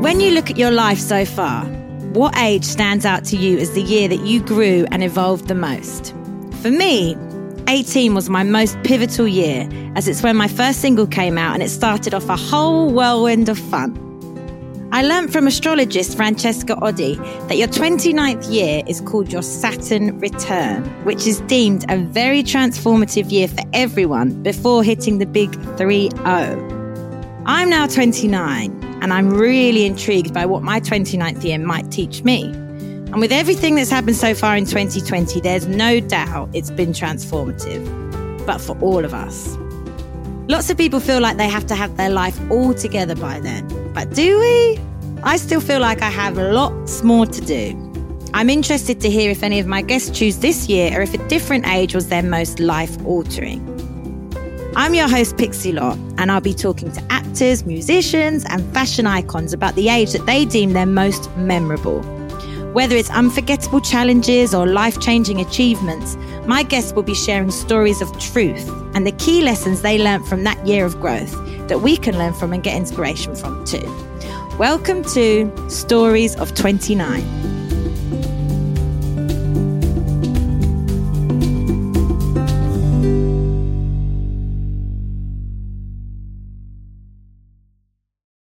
When you look at your life so far, what age stands out to you as the year that you grew and evolved the most? For me, 18 was my most pivotal year, as it's when my first single came out and it started off a whole whirlwind of fun. I learnt from astrologist Francesca Oddie that your 29th year is called your Saturn return, which is deemed a very transformative year for everyone before hitting the big 3 0. I'm now 29 and I'm really intrigued by what my 29th year might teach me. And with everything that's happened so far in 2020, there's no doubt it's been transformative, but for all of us. Lots of people feel like they have to have their life all together by then. But do we? I still feel like I have lots more to do. I'm interested to hear if any of my guests choose this year or if a different age was their most life altering. I'm your host, Pixie Lott, and I'll be talking to actors, musicians, and fashion icons about the age that they deem their most memorable. Whether it's unforgettable challenges or life changing achievements, my guests will be sharing stories of truth and the key lessons they learned from that year of growth that we can learn from and get inspiration from too. Welcome to Stories of 29.